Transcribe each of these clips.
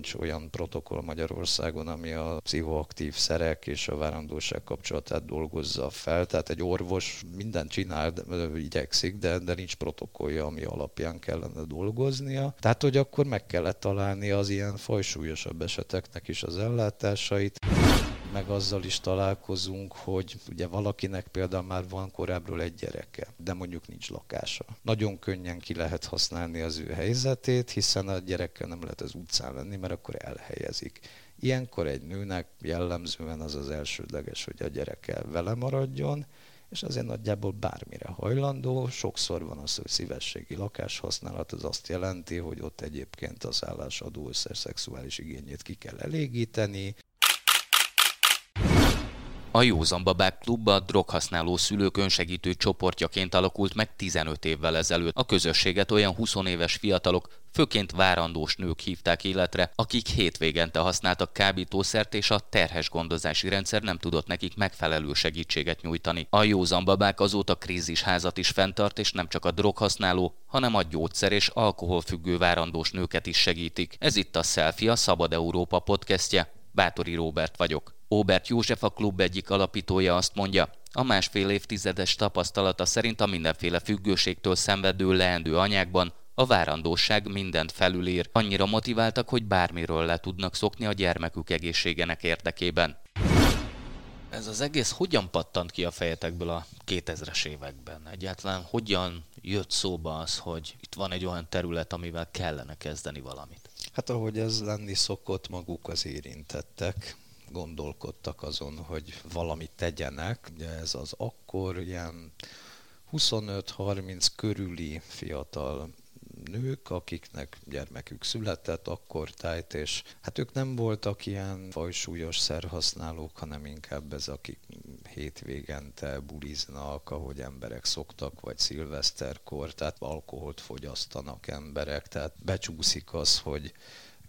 nincs olyan protokoll Magyarországon, ami a pszichoaktív szerek és a várandóság kapcsolatát dolgozza fel. Tehát egy orvos mindent csinál, igyekszik, de, de nincs protokollja, ami alapján kellene dolgoznia. Tehát, hogy akkor meg kellett találni az ilyen fajsúlyosabb eseteknek is az ellátásait meg azzal is találkozunk, hogy ugye valakinek például már van korábbról egy gyereke, de mondjuk nincs lakása. Nagyon könnyen ki lehet használni az ő helyzetét, hiszen a gyerekkel nem lehet az utcán lenni, mert akkor elhelyezik. Ilyenkor egy nőnek jellemzően az az elsődleges, hogy a gyereke vele maradjon, és azért nagyjából bármire hajlandó. Sokszor van az, hogy szívességi lakáshasználat, az azt jelenti, hogy ott egyébként az állásadó összes szexuális igényét ki kell elégíteni, a Józan Babák Klub a droghasználó szülők önsegítő csoportjaként alakult meg 15 évvel ezelőtt. A közösséget olyan 20 éves fiatalok, főként várandós nők hívták életre, akik hétvégente használtak kábítószert, és a terhes gondozási rendszer nem tudott nekik megfelelő segítséget nyújtani. A Józan Babák azóta krízisházat is fenntart, és nem csak a droghasználó, hanem a gyógyszer és alkoholfüggő várandós nőket is segítik. Ez itt a Selfie, a Szabad Európa podcastje. Bátori Róbert vagyok. Óbert József a klub egyik alapítója azt mondja, a másfél évtizedes tapasztalata szerint a mindenféle függőségtől szenvedő leendő anyákban a várandóság mindent felülír. Annyira motiváltak, hogy bármiről le tudnak szokni a gyermekük egészségenek érdekében. Ez az egész hogyan pattant ki a fejetekből a 2000-es években? Egyáltalán hogyan jött szóba az, hogy itt van egy olyan terület, amivel kellene kezdeni valamit? Hát ahogy ez lenni szokott, maguk az érintettek gondolkodtak azon, hogy valamit tegyenek. Ugye ez az akkor ilyen 25-30 körüli fiatal nők, akiknek gyermekük született akkor tájt, és hát ők nem voltak ilyen fajsúlyos szerhasználók, hanem inkább ez, akik hétvégente buliznak, ahogy emberek szoktak, vagy szilveszterkor, tehát alkoholt fogyasztanak emberek, tehát becsúszik az, hogy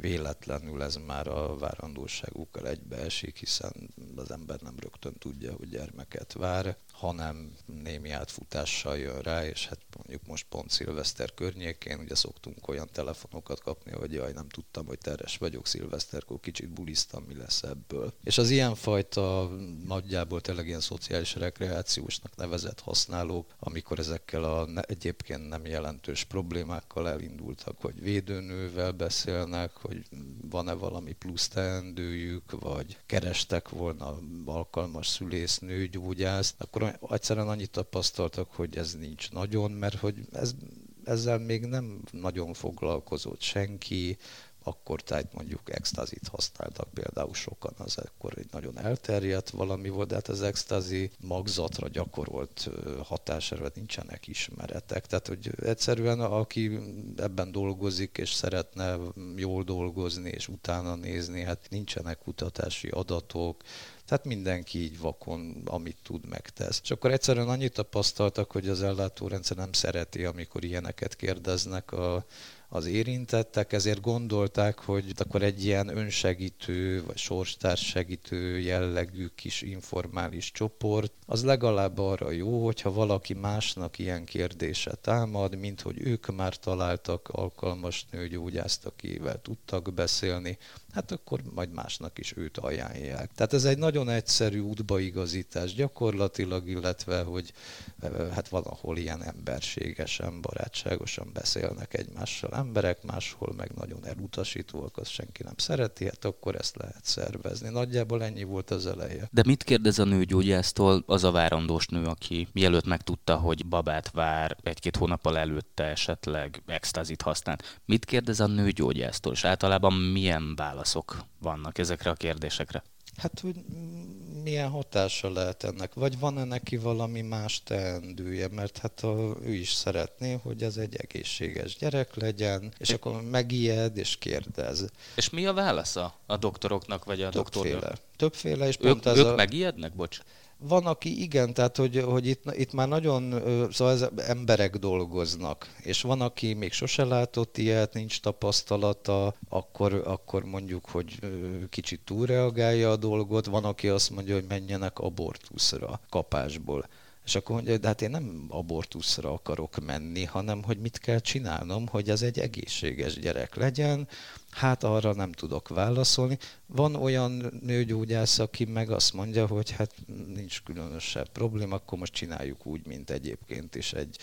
véletlenül ez már a várandóságukkal egybeesik, hiszen az ember nem rögtön tudja, hogy gyermeket vár, hanem némi átfutással jön rá, és hát mondjuk most pont szilveszter környékén, ugye szoktunk olyan telefonokat kapni, hogy jaj, nem tudtam, hogy teres vagyok szilveszterkor, kicsit buliztam, mi lesz ebből. És az ilyenfajta nagyjából tényleg ilyen szociális rekreációsnak nevezett használók, amikor ezekkel a ne, egyébként nem jelentős problémákkal elindultak, hogy védőnővel beszélnek, hogy van-e valami plusz teendőjük, vagy kerestek volna alkalmas szülésznő, gyógyászt, akkor egyszerűen annyit tapasztaltak, hogy ez nincs nagyon, mert hogy ez, ezzel még nem nagyon foglalkozott senki, akkor tehát mondjuk extazit használtak például sokan, az akkor egy nagyon elterjedt valami volt, de hát az extazi magzatra gyakorolt hatására nincsenek ismeretek. Tehát, hogy egyszerűen aki ebben dolgozik és szeretne jól dolgozni és utána nézni, hát nincsenek kutatási adatok, tehát mindenki így vakon, amit tud, megtesz. És akkor egyszerűen annyit tapasztaltak, hogy az ellátórendszer nem szereti, amikor ilyeneket kérdeznek a az érintettek, ezért gondolták, hogy akkor egy ilyen önsegítő vagy sorstárs segítő jellegű kis informális csoport, az legalább arra jó, hogyha valaki másnak ilyen kérdése támad, mint hogy ők már találtak alkalmas nőgyógyászt, akivel tudtak beszélni, hát akkor majd másnak is őt ajánlják. Tehát ez egy nagyon egyszerű útbaigazítás gyakorlatilag, illetve, hogy hát valahol ilyen emberségesen, barátságosan beszélnek egymással emberek, máshol meg nagyon elutasítóak, azt senki nem szereti, hát akkor ezt lehet szervezni. Nagyjából ennyi volt az eleje. De mit kérdez a nőgyógyásztól az a várandós nő, aki mielőtt megtudta, hogy babát vár, egy-két hónappal előtte esetleg extazit használt. Mit kérdez a nőgyógyásztól, és általában milyen válaszok vannak ezekre a kérdésekre? Hát, hogy milyen hatása lehet ennek? Vagy van-e neki valami más teendője? Mert hát a, ő is szeretné, hogy ez egy egészséges gyerek legyen, és é. akkor megijed és kérdez. És mi a válasza a doktoroknak, vagy a doktornak? Többféle, és pont ők, ez ők a... megijednek, bocs? Van, aki igen, tehát hogy, hogy itt, itt már nagyon, szóval ez emberek dolgoznak, és van, aki még sose látott ilyet, nincs tapasztalata, akkor, akkor mondjuk, hogy kicsit túlreagálja a dolgot, van, aki azt mondja, hogy menjenek abortuszra kapásból. És akkor mondja, de hát én nem abortuszra akarok menni, hanem hogy mit kell csinálnom, hogy ez egy egészséges gyerek legyen, hát arra nem tudok válaszolni. Van olyan nőgyógyász, aki meg azt mondja, hogy hát nincs különösebb probléma, akkor most csináljuk úgy, mint egyébként is egy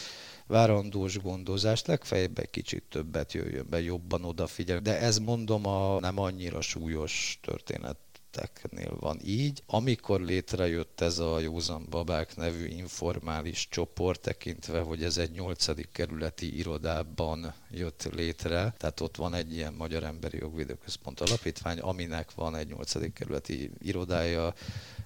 várandós gondozást, legfeljebb egy kicsit többet jöjjön be, jobban odafigyel. De ez mondom a nem annyira súlyos történet projekteknél van így. Amikor létrejött ez a Józan Babák nevű informális csoport, tekintve, hogy ez egy nyolcadik kerületi irodában jött létre, tehát ott van egy ilyen Magyar Emberi Jogvédőközpont alapítvány, aminek van egy nyolcadik kerületi irodája,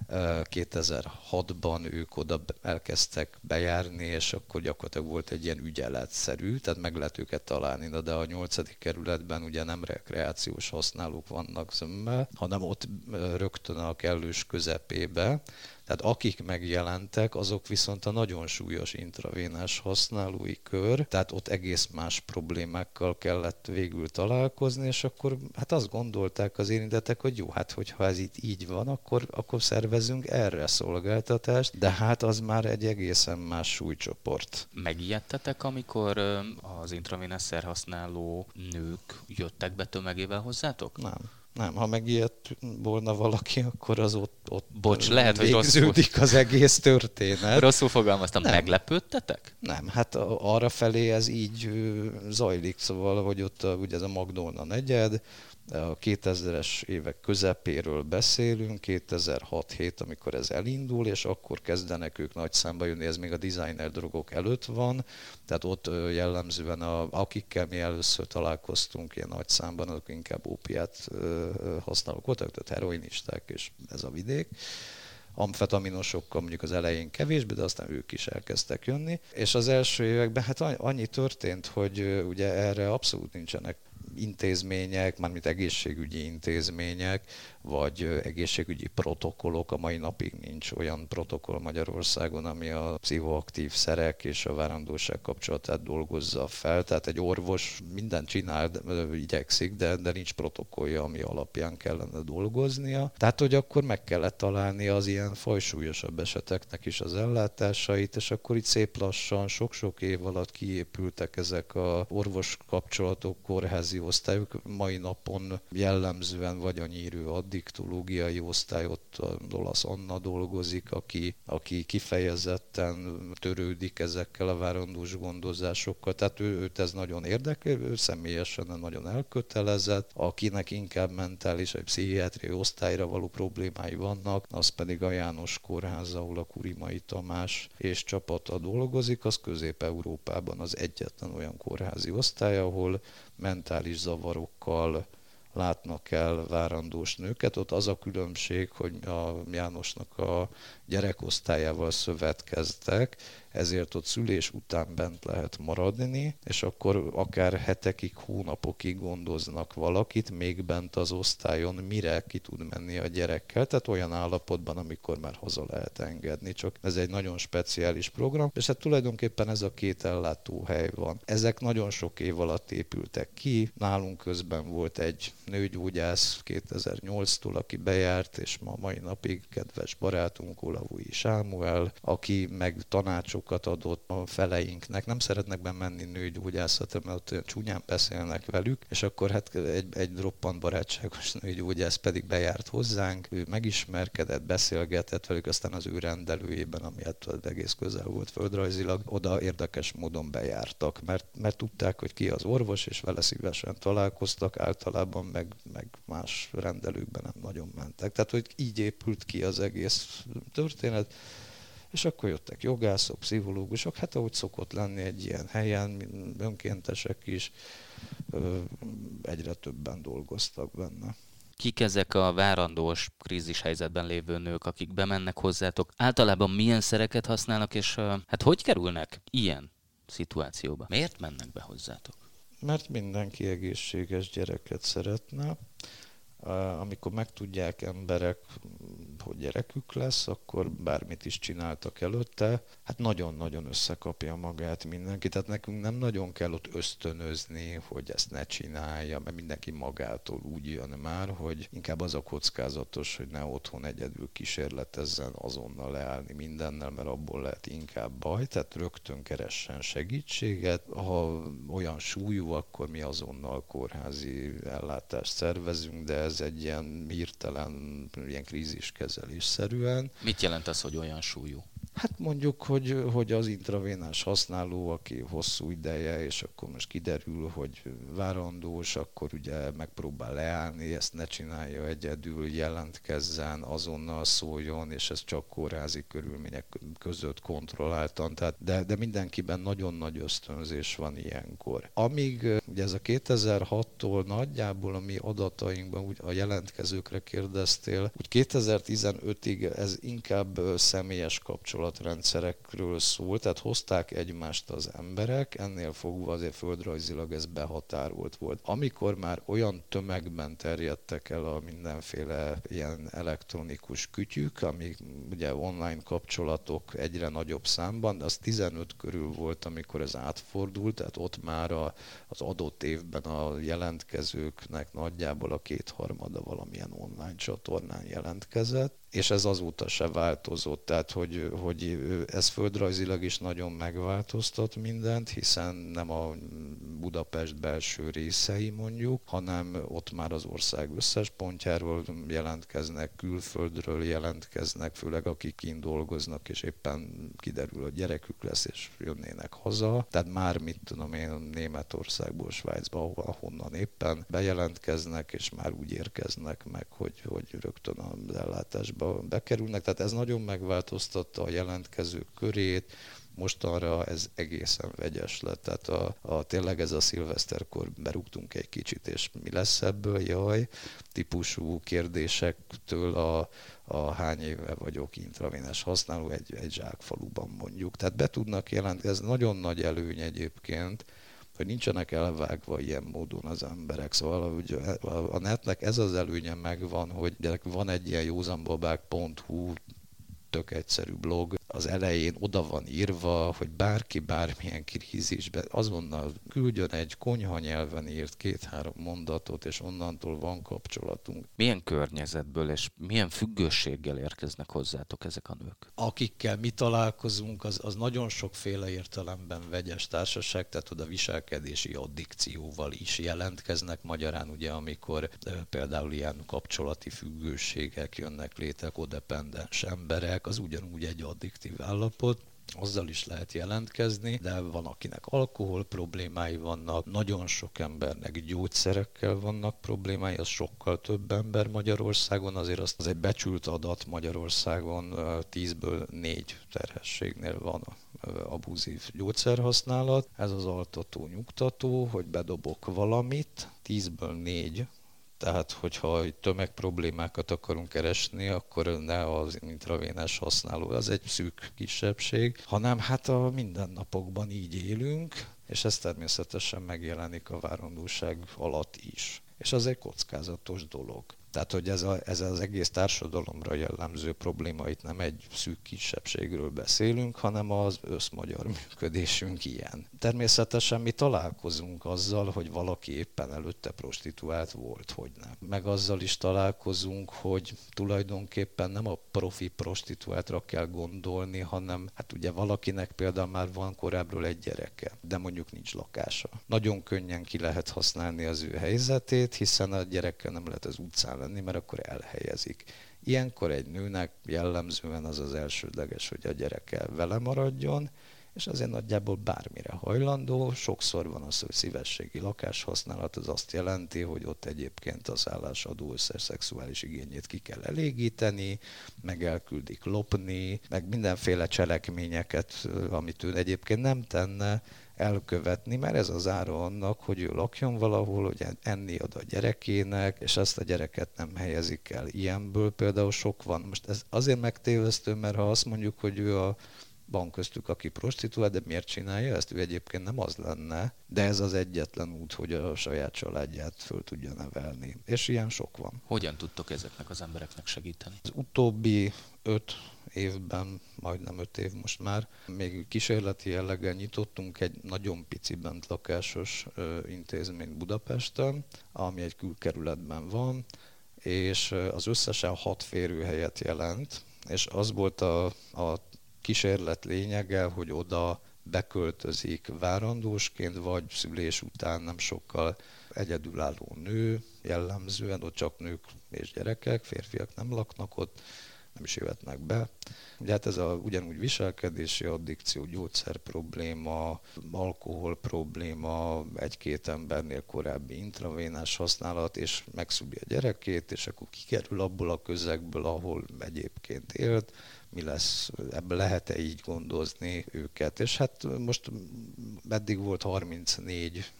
2006-ban ők oda elkezdtek bejárni, és akkor gyakorlatilag volt egy ilyen ügyeletszerű, tehát meg lehet őket találni, de a nyolcadik kerületben ugye nem rekreációs használók vannak zömmel, hanem ott rögtön a kellős közepébe, tehát akik megjelentek, azok viszont a nagyon súlyos intravénás használói kör, tehát ott egész más problémákkal kellett végül találkozni, és akkor hát azt gondolták az érintettek, hogy jó, hát hogyha ez itt így van, akkor, akkor szervezünk erre szolgáltatást, de hát az már egy egészen más súlycsoport. Megijedtetek, amikor az intravénás szerhasználó nők jöttek be tömegével hozzátok? Nem. Nem, ha megijedt volna valaki, akkor az ott, ott Bocs, lehet, hogy rosszul... az egész történet. Rosszul fogalmaztam, nem. meglepődtetek? Nem, hát arra felé ez így zajlik, szóval, hogy ott ugye ez a Magdolna negyed, a 2000-es évek közepéről beszélünk, 2006-7, amikor ez elindul, és akkor kezdenek ők nagy számba jönni, ez még a designer drogok előtt van, tehát ott jellemzően a, akikkel mi először találkoztunk ilyen nagy számban, azok inkább ópiát használók voltak, tehát heroinisták, és ez a vidék amfetaminosokkal mondjuk az elején kevésbé, de aztán ők is elkezdtek jönni. És az első években hát annyi történt, hogy ugye erre abszolút nincsenek intézmények, mármint egészségügyi intézmények, vagy egészségügyi protokollok. A mai napig nincs olyan protokoll Magyarországon, ami a pszichoaktív szerek és a várandóság kapcsolatát dolgozza fel. Tehát egy orvos mindent csinál, igyekszik, de, de nincs protokollja, ami alapján kellene dolgoznia. Tehát, hogy akkor meg kellett találni az ilyen fajsúlyosabb eseteknek is az ellátásait, és akkor itt szép lassan, sok-sok év alatt kiépültek ezek a orvos kapcsolatok, kórházi osztályok. Mai napon jellemzően vagy a nyírő addiktológiai osztály, ott olasz Anna dolgozik, aki, aki kifejezetten törődik ezekkel a várandós gondozásokkal, tehát ő, őt ez nagyon érdekli, ő személyesen nagyon elkötelezett, akinek inkább mentális vagy pszichiátriai osztályra való problémái vannak, az pedig a János Kórház, ahol a Kurimai Tamás és csapata dolgozik, az Közép-Európában az egyetlen olyan kórházi osztály, ahol mentális zavarokkal látnak el várandós nőket. Ott az a különbség, hogy a Jánosnak a gyerekosztályával szövetkeztek, ezért ott szülés után bent lehet maradni, és akkor akár hetekig, hónapokig gondoznak valakit, még bent az osztályon, mire ki tud menni a gyerekkel, tehát olyan állapotban, amikor már haza lehet engedni, csak ez egy nagyon speciális program, és hát tulajdonképpen ez a két ellátóhely van. Ezek nagyon sok év alatt épültek ki, nálunk közben volt egy nőgyógyász 2008-tól, aki bejárt, és ma mai napig kedves barátunk, Olavui Sámuel, aki meg tanácsok tanácsokat adott a feleinknek. Nem szeretnek bemenni nőgyógyászatra, mert ott csúnyán beszélnek velük, és akkor hát egy, egy roppant barátságos nőgyógyász pedig bejárt hozzánk, ő megismerkedett, beszélgetett velük, aztán az ő rendelőjében, ami hát egész közel volt földrajzilag, oda érdekes módon bejártak, mert, mert tudták, hogy ki az orvos, és vele szívesen találkoztak, általában meg, meg más rendelőkben nem nagyon mentek. Tehát, hogy így épült ki az egész történet. És akkor jöttek jogászok, pszichológusok, hát ahogy szokott lenni egy ilyen helyen, önkéntesek is, egyre többen dolgoztak benne. Kik ezek a várandós krízis helyzetben lévő nők, akik bemennek hozzátok? Általában milyen szereket használnak, és hát hogy kerülnek ilyen szituációba? Miért mennek be hozzátok? Mert mindenki egészséges gyereket szeretne. Amikor megtudják emberek, hogy gyerekük lesz, akkor bármit is csináltak előtte, hát nagyon-nagyon összekapja magát mindenki. Tehát nekünk nem nagyon kell ott ösztönözni, hogy ezt ne csinálja, mert mindenki magától úgy jön már, hogy inkább az a kockázatos, hogy ne otthon egyedül kísérletezzen azonnal leállni mindennel, mert abból lehet inkább baj, tehát rögtön keressen segítséget. Ha olyan súlyú, akkor mi azonnal kórházi ellátást szervezünk, de ez egy ilyen hirtelen, ilyen kríziskezelésszerűen. Mit jelent az, hogy olyan súlyú? Hát mondjuk, hogy, hogy az intravénás használó, aki hosszú ideje, és akkor most kiderül, hogy várandós, akkor ugye megpróbál leállni, ezt ne csinálja egyedül, jelentkezzen, azonnal szóljon, és ez csak kórházi körülmények között kontrolláltan. Tehát, de, de mindenkiben nagyon nagy ösztönzés van ilyenkor. Amíg ugye ez a 2006-tól nagyjából a mi adatainkban, úgy a jelentkezőkre kérdeztél, úgy 2015-ig ez inkább személyes kapcsolat kapcsolatrendszerekről szól, tehát hozták egymást az emberek, ennél fogva azért földrajzilag ez behatárolt volt. Amikor már olyan tömegben terjedtek el a mindenféle ilyen elektronikus kütyük, amik ugye online kapcsolatok egyre nagyobb számban, de az 15 körül volt, amikor ez átfordult, tehát ott már a, az adott évben a jelentkezőknek nagyjából a kétharmada valamilyen online csatornán jelentkezett, és ez azóta se változott, tehát hogy, hogy ez földrajzilag is nagyon megváltoztat mindent, hiszen nem a Budapest belső részei mondjuk, hanem ott már az ország összes pontjáról jelentkeznek, külföldről jelentkeznek, főleg akik kint dolgoznak, és éppen kiderül, hogy gyerekük lesz, és jönnének haza. Tehát már, mit tudom én, Németországból, Svájcba, ahonnan éppen bejelentkeznek, és már úgy érkeznek meg, hogy, hogy rögtön az ellátásba bekerülnek, tehát ez nagyon megváltoztatta a jelentkezők körét, mostanra ez egészen vegyes lett, tehát a, a, tényleg ez a szilveszterkor berúgtunk egy kicsit, és mi lesz ebből, jaj, típusú kérdésektől a, a hány éve vagyok intravénes használó egy, egy zsákfaluban mondjuk. Tehát be tudnak jelentkezni, ez nagyon nagy előny egyébként, hogy nincsenek elvágva ilyen módon az emberek. Szóval a netnek ez az előnye megvan, hogy van egy ilyen józanbabák.hu tök egyszerű blog, az elején oda van írva, hogy bárki bármilyen krízisbe azonnal küldjön egy konyha nyelven írt két-három mondatot, és onnantól van kapcsolatunk. Milyen környezetből és milyen függőséggel érkeznek hozzátok ezek a nők? Akikkel mi találkozunk, az, az nagyon sokféle értelemben vegyes társaság, tehát oda viselkedési addikcióval is jelentkeznek. Magyarán ugye, amikor például ilyen kapcsolati függőségek jönnek létre, kodependens emberek, az ugyanúgy egy addikció aktív állapot, azzal is lehet jelentkezni, de van, akinek alkohol problémái vannak, nagyon sok embernek gyógyszerekkel vannak problémái, az sokkal több ember Magyarországon, azért az, az egy becsült adat Magyarországon, 10-ből 4 terhességnél van abúzív gyógyszerhasználat. Ez az altató nyugtató, hogy bedobok valamit, 10-ből 4 tehát, hogyha tömegproblémákat akarunk keresni, akkor ne az intravénás használó, az egy szűk kisebbség, hanem hát a mindennapokban így élünk, és ez természetesen megjelenik a várandóság alatt is. És az egy kockázatos dolog. Tehát, hogy ez, a, ez az egész társadalomra jellemző probléma, itt nem egy szűk kisebbségről beszélünk, hanem az összmagyar működésünk ilyen. Természetesen mi találkozunk azzal, hogy valaki éppen előtte prostituált volt, hogy nem. Meg azzal is találkozunk, hogy tulajdonképpen nem a profi prostituáltra kell gondolni, hanem hát ugye valakinek például már van korábbról egy gyereke, de mondjuk nincs lakása. Nagyon könnyen ki lehet használni az ő helyzetét, hiszen a gyerekkel nem lehet az utcán lenni, mert akkor elhelyezik. Ilyenkor egy nőnek jellemzően az az elsődleges, hogy a gyereke vele maradjon, és azért nagyjából bármire hajlandó. Sokszor van az, hogy szívességi lakáshasználat, az azt jelenti, hogy ott egyébként az állásadó szexuális igényét ki kell elégíteni, meg elküldik lopni, meg mindenféle cselekményeket, amit ő egyébként nem tenne, elkövetni, mert ez az ára annak, hogy ő lakjon valahol, hogy enni ad a gyerekének, és ezt a gyereket nem helyezik el. Ilyenből például sok van. Most ez azért megtévesztő, mert ha azt mondjuk, hogy ő a van köztük, aki prostituál, de miért csinálja ezt? Ő egyébként nem az lenne, de ez az egyetlen út, hogy a saját családját föl tudja nevelni. És ilyen sok van. Hogyan tudtok ezeknek az embereknek segíteni? Az utóbbi öt évben, majdnem öt év most már, még kísérleti jelleggel nyitottunk egy nagyon pici bentlakásos intézmény Budapesten, ami egy külkerületben van, és az összesen hat férőhelyet jelent, és az volt a, a kísérlet lényege, hogy oda beköltözik várandósként, vagy szülés után nem sokkal egyedülálló nő, jellemzően ott csak nők és gyerekek, férfiak nem laknak ott, nem is jöhetnek be. Ugye hát ez a ugyanúgy viselkedési addikció, gyógyszer probléma, alkohol probléma, egy-két embernél korábbi intravénás használat, és megszüli a gyerekét, és akkor kikerül abból a közegből, ahol egyébként élt, mi lesz, ebbe lehet-e így gondozni őket. És hát most eddig volt 34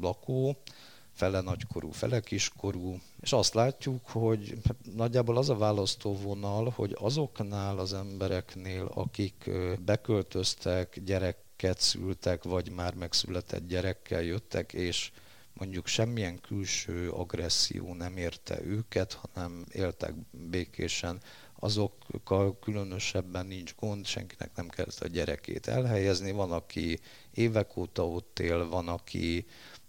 lakó, fele nagykorú, fele kiskorú, és azt látjuk, hogy nagyjából az a választóvonal, hogy azoknál az embereknél, akik beköltöztek, gyereket szültek, vagy már megszületett gyerekkel jöttek, és mondjuk semmilyen külső agresszió nem érte őket, hanem éltek békésen, azokkal különösebben nincs gond, senkinek nem kell a gyerekét elhelyezni. Van, aki évek óta ott él, van, aki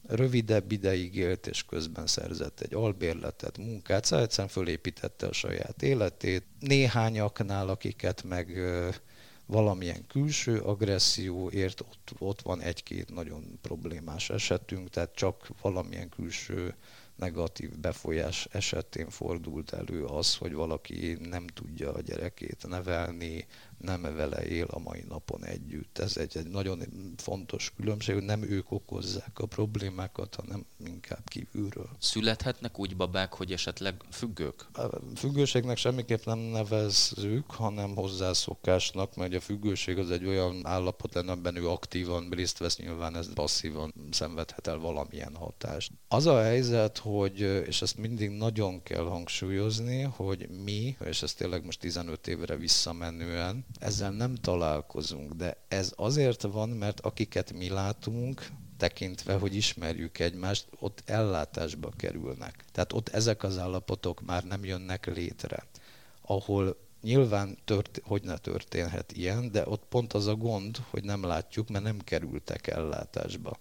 rövidebb ideig élt, és közben szerzett egy albérletet, munkát, szóval egyszerűen fölépítette a saját életét. Néhányaknál, akiket meg valamilyen külső agresszió ért, ott, ott van egy-két nagyon problémás esetünk, tehát csak valamilyen külső negatív befolyás esetén fordult elő az, hogy valaki nem tudja a gyerekét nevelni, nem vele él a mai napon együtt. Ez egy, egy nagyon fontos különbség, hogy nem ők okozzák a problémákat, hanem inkább kívülről. Születhetnek úgy babák, hogy esetleg függők? A függőségnek semmiképp nem nevezzük, hanem hozzászokásnak, mert a függőség az egy olyan állapot lenne, amiben ő aktívan részt vesz, nyilván ez passzívan szenvedhet el valamilyen hatást. Az a helyzet, hogy, és ezt mindig nagyon kell hangsúlyozni, hogy mi, és ez tényleg most 15 évre visszamenően, ezzel nem találkozunk, de ez azért van, mert akiket mi látunk, tekintve, hogy ismerjük egymást, ott ellátásba kerülnek. Tehát ott ezek az állapotok már nem jönnek létre, ahol nyilván tört, hogy ne történhet ilyen, de ott pont az a gond, hogy nem látjuk, mert nem kerültek ellátásba.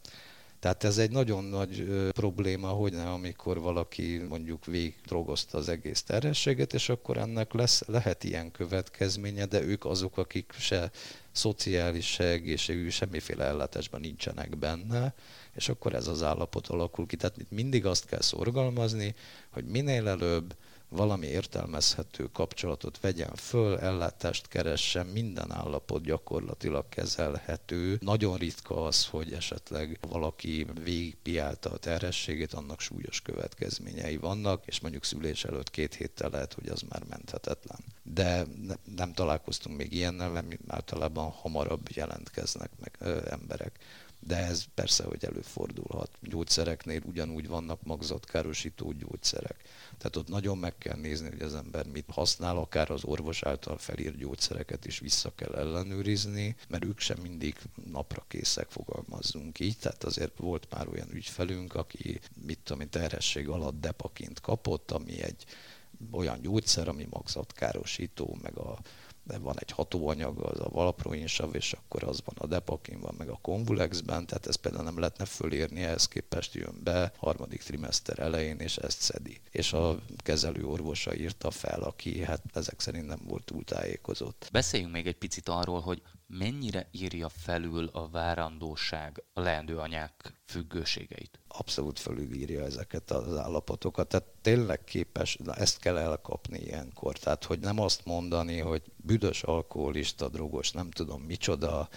Tehát ez egy nagyon nagy probléma, hogy ne, amikor valaki mondjuk végdrogozta az egész terhességet, és akkor ennek lesz, lehet ilyen következménye, de ők azok, akik se szociális, se egészségügyi, semmiféle ellátásban nincsenek benne, és akkor ez az állapot alakul ki. Tehát mindig azt kell szorgalmazni, hogy minél előbb valami értelmezhető kapcsolatot vegyen föl, ellátást keressen, minden állapot gyakorlatilag kezelhető. Nagyon ritka az, hogy esetleg valaki végigpiálta a terhességét, annak súlyos következményei vannak, és mondjuk szülés előtt két héttel lehet, hogy az már menthetetlen. De ne, nem találkoztunk még ilyennel, mert általában hamarabb jelentkeznek meg ö, emberek de ez persze, hogy előfordulhat. Gyógyszereknél ugyanúgy vannak magzatkárosító gyógyszerek. Tehát ott nagyon meg kell nézni, hogy az ember mit használ, akár az orvos által felírt gyógyszereket is vissza kell ellenőrizni, mert ők sem mindig napra készek, fogalmazzunk így. Tehát azért volt már olyan ügyfelünk, aki mit tudom terhesség alatt depakint kapott, ami egy olyan gyógyszer, ami magzatkárosító, meg a de van egy hatóanyag, az a valaproinsav, és akkor az van a depakin, van meg a konvulexben, tehát ezt például nem lehetne fölírni, ehhez képest jön be harmadik trimester elején, és ezt szedi. És a kezelő orvosa írta fel, aki hát ezek szerint nem volt túl tájékozott. Beszéljünk még egy picit arról, hogy mennyire írja felül a várandóság a leendő anyák függőségeit? Abszolút felülírja ezeket az állapotokat, tehát tényleg képes, de ezt kell elkapni ilyenkor. Tehát, hogy nem azt mondani, hogy büdös alkoholista, drogos, nem tudom micsoda,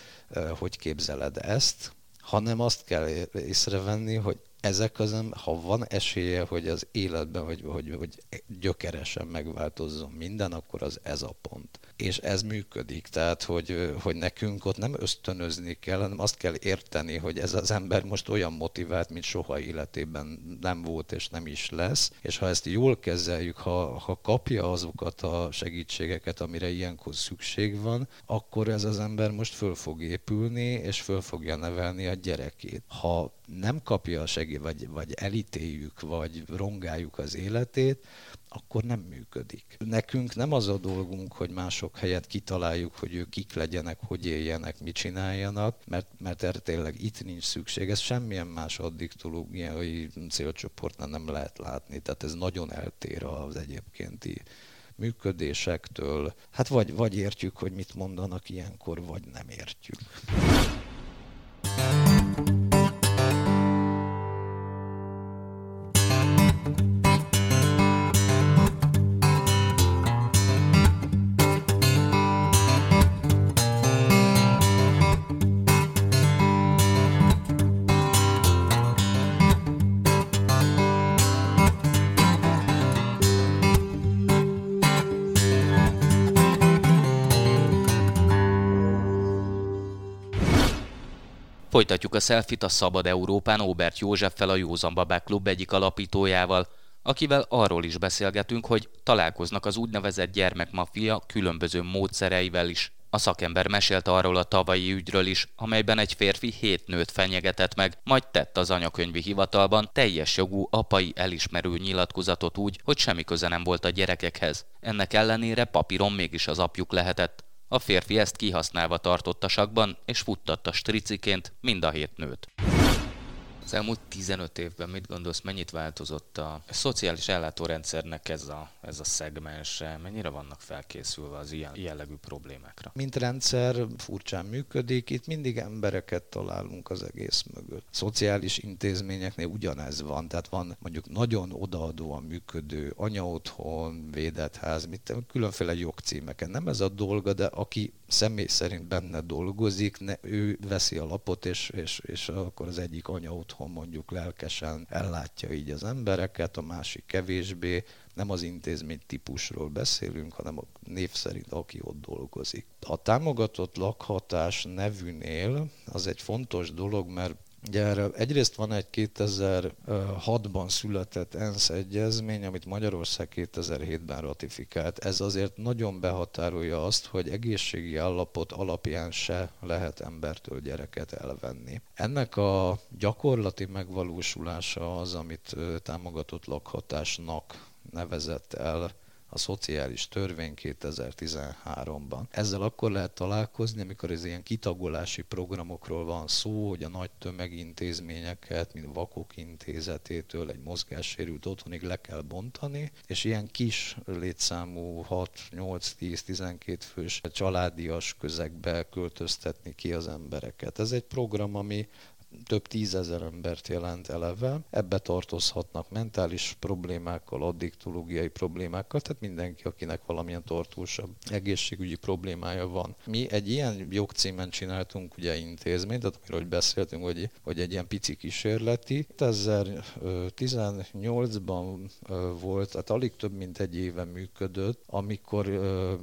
hogy képzeled ezt, hanem azt kell észrevenni, hogy ezek az, ha van esélye, hogy az életben, hogy, hogy, hogy gyökeresen megváltozzon minden, akkor az ez a pont. És ez működik. Tehát, hogy, hogy nekünk ott nem ösztönözni kell, hanem azt kell érteni, hogy ez az ember most olyan motivált, mint soha életében nem volt és nem is lesz, és ha ezt jól kezeljük, ha, ha kapja azokat a segítségeket, amire ilyenkor szükség van, akkor ez az ember most föl fog épülni, és föl fogja nevelni a gyerekét. Ha nem kapja a segít, vagy, vagy elítéljük, vagy rongáljuk az életét, akkor nem működik. Nekünk nem az a dolgunk, hogy mások helyett kitaláljuk, hogy ők kik legyenek, hogy éljenek, mit csináljanak, mert, mert erre tényleg itt nincs szükség. Ez semmilyen más addiktológiai célcsoportnál nem lehet látni. Tehát ez nagyon eltér az egyébkénti működésektől. Hát vagy, vagy értjük, hogy mit mondanak ilyenkor, vagy nem értjük. Folytatjuk a szelfit a Szabad Európán Óbert Józseffel, a Józan Babák Klub egyik alapítójával, akivel arról is beszélgetünk, hogy találkoznak az úgynevezett gyermekmafia különböző módszereivel is. A szakember mesélt arról a tavalyi ügyről is, amelyben egy férfi hét nőt fenyegetett meg, majd tett az anyakönyvi hivatalban teljes jogú apai elismerő nyilatkozatot úgy, hogy semmi köze nem volt a gyerekekhez. Ennek ellenére papíron mégis az apjuk lehetett. A férfi ezt kihasználva tartotta sakban, és futtatta striciként mind a hét nőt. Az elmúlt 15 évben mit gondolsz, mennyit változott a szociális ellátórendszernek ez a, ez a szegmense? Mennyire vannak felkészülve az ilyen jellegű problémákra? Mint rendszer furcsán működik, itt mindig embereket találunk az egész mögött. Szociális intézményeknél ugyanez van, tehát van mondjuk nagyon odaadóan működő anyaotthon, védett ház, különféle jogcímeken. Nem ez a dolga, de aki személy szerint benne dolgozik, ne, ő veszi a lapot, és, és, és akkor az egyik anya otthon mondjuk lelkesen ellátja így az embereket, a másik kevésbé, nem az intézmény típusról beszélünk, hanem a név szerint, aki ott dolgozik. A támogatott lakhatás nevűnél az egy fontos dolog, mert Ugye erre egyrészt van egy 2006-ban született ENSZ egyezmény, amit Magyarország 2007-ben ratifikált. Ez azért nagyon behatárolja azt, hogy egészségi állapot alapján se lehet embertől gyereket elvenni. Ennek a gyakorlati megvalósulása az, amit támogatott lakhatásnak nevezett el a szociális törvény 2013-ban. Ezzel akkor lehet találkozni, amikor ez ilyen kitagolási programokról van szó, hogy a nagy tömegintézményeket, mint vakok intézetétől egy mozgássérült otthonig le kell bontani, és ilyen kis létszámú 6, 8, 10, 12 fős családias közegbe költöztetni ki az embereket. Ez egy program, ami több tízezer embert jelent eleve. Ebbe tartozhatnak mentális problémákkal, addiktológiai problémákkal, tehát mindenki, akinek valamilyen tartósabb egészségügyi problémája van. Mi egy ilyen jogcímen csináltunk ugye intézményt, tehát amiről beszéltünk, hogy, hogy egy ilyen pici kísérleti. 2018-ban volt, tehát alig több mint egy éve működött, amikor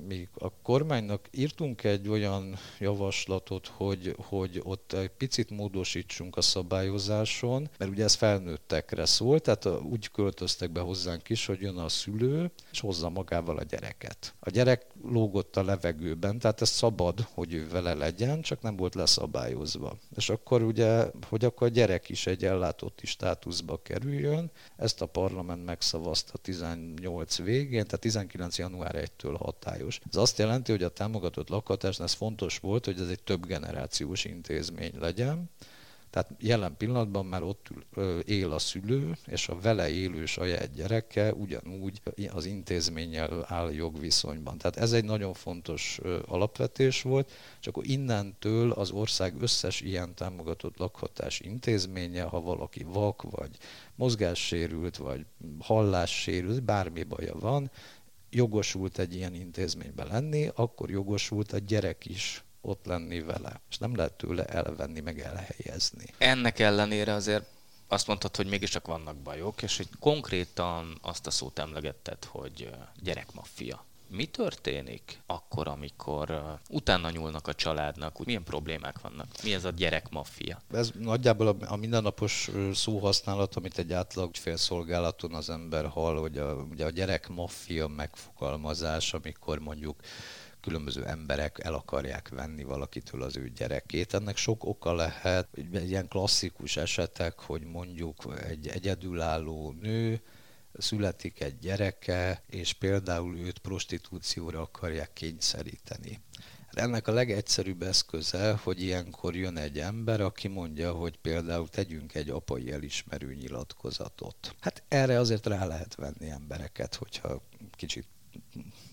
mi a kormánynak írtunk egy olyan javaslatot, hogy, hogy ott egy picit módosítsunk javítsunk a szabályozáson, mert ugye ez felnőttekre szól, tehát úgy költöztek be hozzánk is, hogy jön a szülő, és hozza magával a gyereket. A gyerek lógott a levegőben, tehát ez szabad, hogy ő vele legyen, csak nem volt leszabályozva. És akkor ugye, hogy akkor a gyerek is egy ellátotti státuszba kerüljön, ezt a parlament megszavazta 18 végén, tehát 19. január 1-től hatályos. Ez azt jelenti, hogy a támogatott lakhatásnál ez fontos volt, hogy ez egy több generációs intézmény legyen, tehát jelen pillanatban már ott ül, él a szülő, és a vele élő saját gyereke ugyanúgy az intézménnyel áll jogviszonyban. Tehát ez egy nagyon fontos alapvetés volt, és akkor innentől az ország összes ilyen támogatott lakhatás intézménye, ha valaki vak, vagy mozgássérült, vagy hallássérült, bármi baja van, jogosult egy ilyen intézményben lenni, akkor jogosult a gyerek is ott lenni vele, és nem lehet tőle elvenni, meg elhelyezni. Ennek ellenére azért azt mondtad, hogy mégiscsak vannak bajok, és hogy konkrétan azt a szót emlegetted, hogy gyerekmaffia. Mi történik akkor, amikor utána nyúlnak a családnak? Milyen problémák vannak? Mi ez a gyerekmaffia? Ez nagyjából a, a mindennapos szóhasználat, amit egy átlag félszolgálaton az ember hall, hogy a, ugye a gyerekmaffia megfogalmazás, amikor mondjuk különböző emberek el akarják venni valakitől az ő gyerekét. Ennek sok oka lehet, ilyen klasszikus esetek, hogy mondjuk egy egyedülálló nő, születik egy gyereke, és például őt prostitúcióra akarják kényszeríteni. Ennek a legegyszerűbb eszköze, hogy ilyenkor jön egy ember, aki mondja, hogy például tegyünk egy apai elismerő nyilatkozatot. Hát erre azért rá lehet venni embereket, hogyha kicsit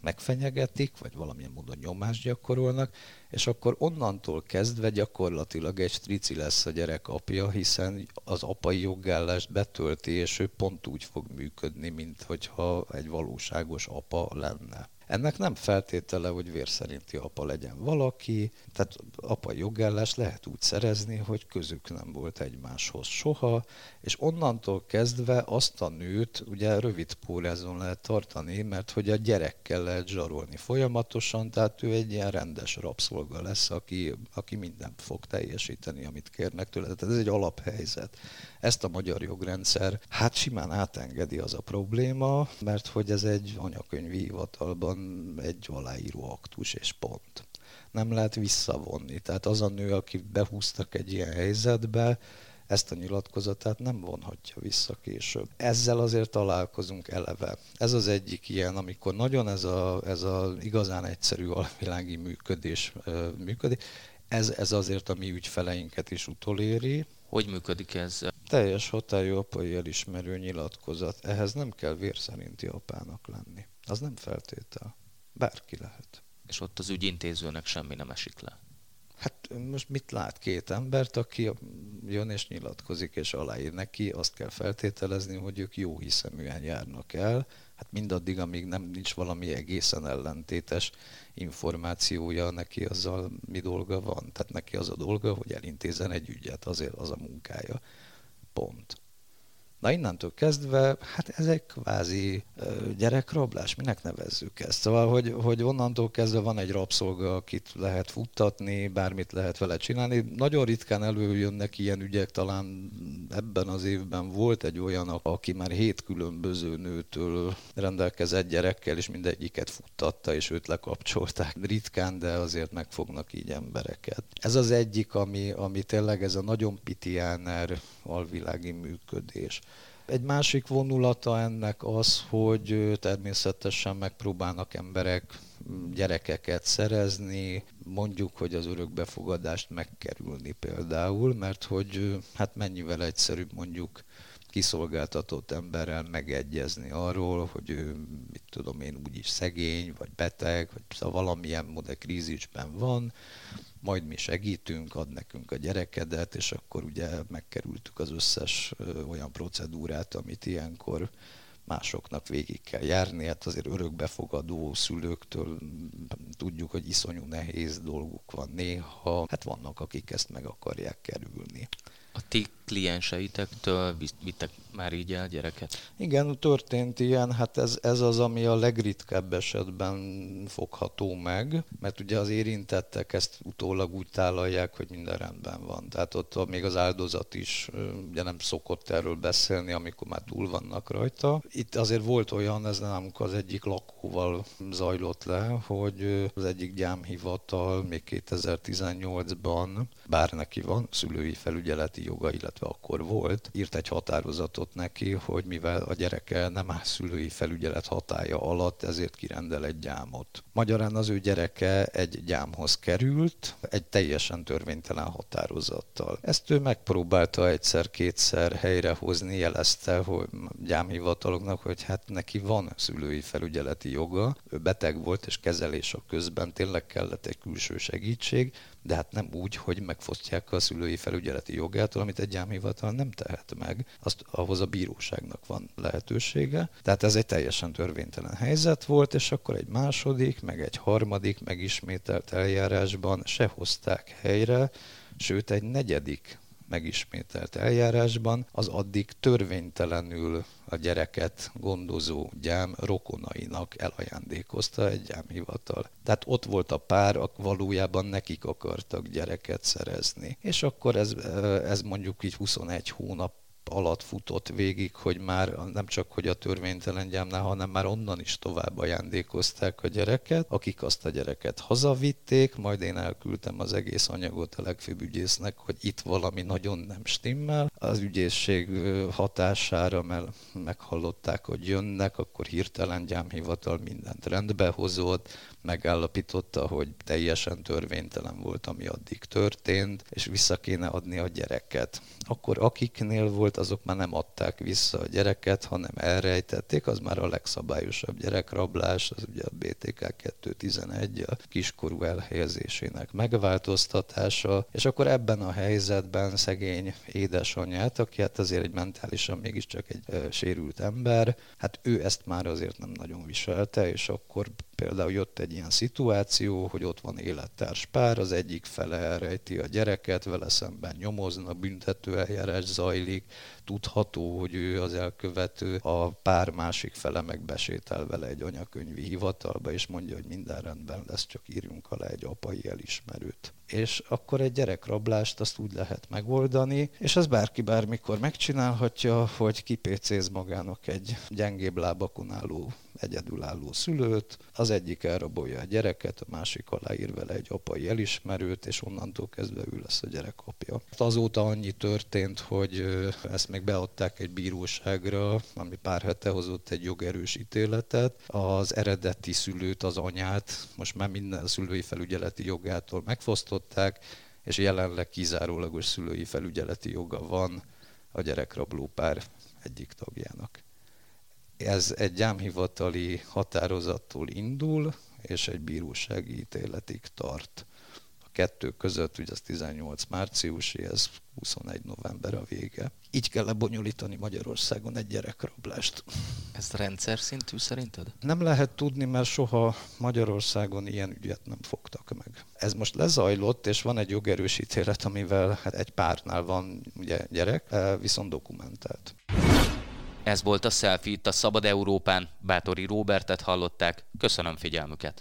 megfenyegetik, vagy valamilyen módon nyomást gyakorolnak, és akkor onnantól kezdve gyakorlatilag egy strici lesz a gyerek apja, hiszen az apai jogállást betölti, és ő pont úgy fog működni, mint hogyha egy valóságos apa lenne. Ennek nem feltétele, hogy vér apa legyen valaki, tehát apa jogállás lehet úgy szerezni, hogy közük nem volt egymáshoz soha, és onnantól kezdve azt a nőt ugye rövid pórázon lehet tartani, mert hogy a gyerekkel lehet zsarolni folyamatosan, tehát ő egy ilyen rendes rabszolga lesz, aki, aki mindent fog teljesíteni, amit kérnek tőle. Tehát ez egy alaphelyzet. Ezt a magyar jogrendszer hát simán átengedi az a probléma, mert hogy ez egy anyakönyvi hivatalban egy aláíró aktus és pont. Nem lehet visszavonni. Tehát az a nő, aki behúztak egy ilyen helyzetbe, ezt a nyilatkozatát nem vonhatja vissza később. Ezzel azért találkozunk eleve. Ez az egyik ilyen, amikor nagyon ez a, ez a igazán egyszerű alvilági működés működik, ez, ez azért a mi ügyfeleinket is utoléri, hogy működik ez? Teljes hatályú apai elismerő nyilatkozat. Ehhez nem kell vér szerinti apának lenni. Az nem feltétel. Bárki lehet. És ott az ügyintézőnek semmi nem esik le. Hát most mit lát két embert, aki jön és nyilatkozik és aláír neki, azt kell feltételezni, hogy ők jó hiszeműen járnak el, hát mindaddig, amíg nem nincs valami egészen ellentétes információja, neki azzal mi dolga van. Tehát neki az a dolga, hogy elintézen egy ügyet, azért az a munkája. Pont. Na innentől kezdve, hát ez egy kvázi gyerekrablás, minek nevezzük ezt? Szóval, hogy, hogy onnantól kezdve van egy rabszolga, akit lehet futtatni, bármit lehet vele csinálni. Nagyon ritkán előjönnek ilyen ügyek, talán ebben az évben volt egy olyan, aki már hét különböző nőtől rendelkezett gyerekkel, és mindegyiket futtatta, és őt lekapcsolták. Ritkán, de azért megfognak így embereket. Ez az egyik, ami, ami tényleg ez a nagyon pitiáner alvilági működés. Egy másik vonulata ennek az, hogy természetesen megpróbálnak emberek gyerekeket szerezni, mondjuk, hogy az örökbefogadást megkerülni például, mert hogy hát mennyivel egyszerűbb mondjuk kiszolgáltatott emberrel megegyezni arról, hogy ő, mit tudom én, úgyis szegény, vagy beteg, vagy szóval valamilyen módon krízisben van, majd mi segítünk, ad nekünk a gyerekedet, és akkor ugye megkerültük az összes olyan procedúrát, amit ilyenkor másoknak végig kell járni. Hát azért örökbefogadó szülőktől tudjuk, hogy iszonyú nehéz dolguk van néha. Hát vannak, akik ezt meg akarják kerülni. A ti klienseitektől vittek már így el gyereket? Igen, történt ilyen, hát ez, ez az, ami a legritkebb esetben fogható meg, mert ugye az érintettek ezt utólag úgy tálalják, hogy minden rendben van. Tehát ott még az áldozat is ugye nem szokott erről beszélni, amikor már túl vannak rajta. Itt azért volt olyan, ez nem az egyik lakóval zajlott le, hogy az egyik gyámhivatal még 2018-ban, bár neki van szülői felügyeleti joga, illetve akkor volt, írt egy határozatot neki, hogy mivel a gyereke nem áll szülői felügyelet hatája alatt, ezért kirendel egy gyámot. Magyarán az ő gyereke egy gyámhoz került, egy teljesen törvénytelen határozattal. Ezt ő megpróbálta egyszer-kétszer helyrehozni, jelezte, hogy gyámhivataloknak, hogy hát neki van szülői felügyeleti joga, ő beteg volt, és kezelés a közben tényleg kellett egy külső segítség, de hát nem úgy, hogy megfosztják a szülői felügyeleti jogától, amit egy gyámhivatal nem tehet meg. Azt ahhoz a bíróságnak van lehetősége. Tehát ez egy teljesen törvénytelen helyzet volt, és akkor egy második, meg egy harmadik megismételt eljárásban se hozták helyre, sőt egy negyedik megismételt eljárásban, az addig törvénytelenül a gyereket gondozó gyám rokonainak elajándékozta egy gyámhivatal. Tehát ott volt a pár, valójában nekik akartak gyereket szerezni. És akkor ez, ez mondjuk így 21 hónap alatt futott végig, hogy már nem csak hogy a törvénytelen gyámnál, hanem már onnan is tovább ajándékozták a gyereket, akik azt a gyereket hazavitték, majd én elküldtem az egész anyagot a legfőbb ügyésznek, hogy itt valami nagyon nem stimmel. Az ügyészség hatására, mert meghallották, hogy jönnek, akkor hirtelen gyámhivatal mindent rendbe hozott, megállapította, hogy teljesen törvénytelen volt, ami addig történt, és vissza kéne adni a gyereket. Akkor akiknél volt, azok már nem adták vissza a gyereket, hanem elrejtették, az már a legszabályosabb gyerekrablás, az ugye a BTK 211, a kiskorú elhelyezésének megváltoztatása, és akkor ebben a helyzetben szegény édesanyját, aki hát azért egy mentálisan mégiscsak egy ö, sérült ember, hát ő ezt már azért nem nagyon viselte, és akkor Például jött egy ilyen szituáció, hogy ott van élettárs pár, az egyik fele elrejti a gyereket, vele szemben nyomoznak, büntető eljárás zajlik, tudható, hogy ő az elkövető, a pár másik fele meg besétel vele egy anyakönyvi hivatalba, és mondja, hogy minden rendben lesz, csak írjunk alá egy apai elismerőt. És akkor egy gyerekrablást azt úgy lehet megoldani, és ez bárki bármikor megcsinálhatja, hogy kipécéz magának egy gyengébb lábakon álló egyedülálló szülőt, az egyik elrabolja a gyereket, a másik aláír vele egy apai elismerőt, és onnantól kezdve ő lesz a gyerek apja. Azóta annyi történt, hogy ezt még beadták egy bíróságra, ami pár hete hozott egy jogerős ítéletet. Az eredeti szülőt, az anyát most már minden szülői felügyeleti jogától megfosztották, és jelenleg kizárólagos szülői felügyeleti joga van a gyerekrabló pár egyik tagjának. Ez egy gyámhivatali határozattól indul, és egy bírósági ítéletig tart. A kettő között, ugye az 18 márciusi, ez 21 november a vége. Így kell lebonyolítani Magyarországon egy gyerekrablást. Ez rendszer szintű szerinted? Nem lehet tudni, mert soha Magyarországon ilyen ügyet nem fogtak meg. Ez most lezajlott, és van egy jogerős ítélet, amivel hát egy párnál van ugye gyerek, eh, viszont dokumentált. Ez volt a Selfie itt a Szabad Európán. Bátori Róbertet hallották. Köszönöm figyelmüket.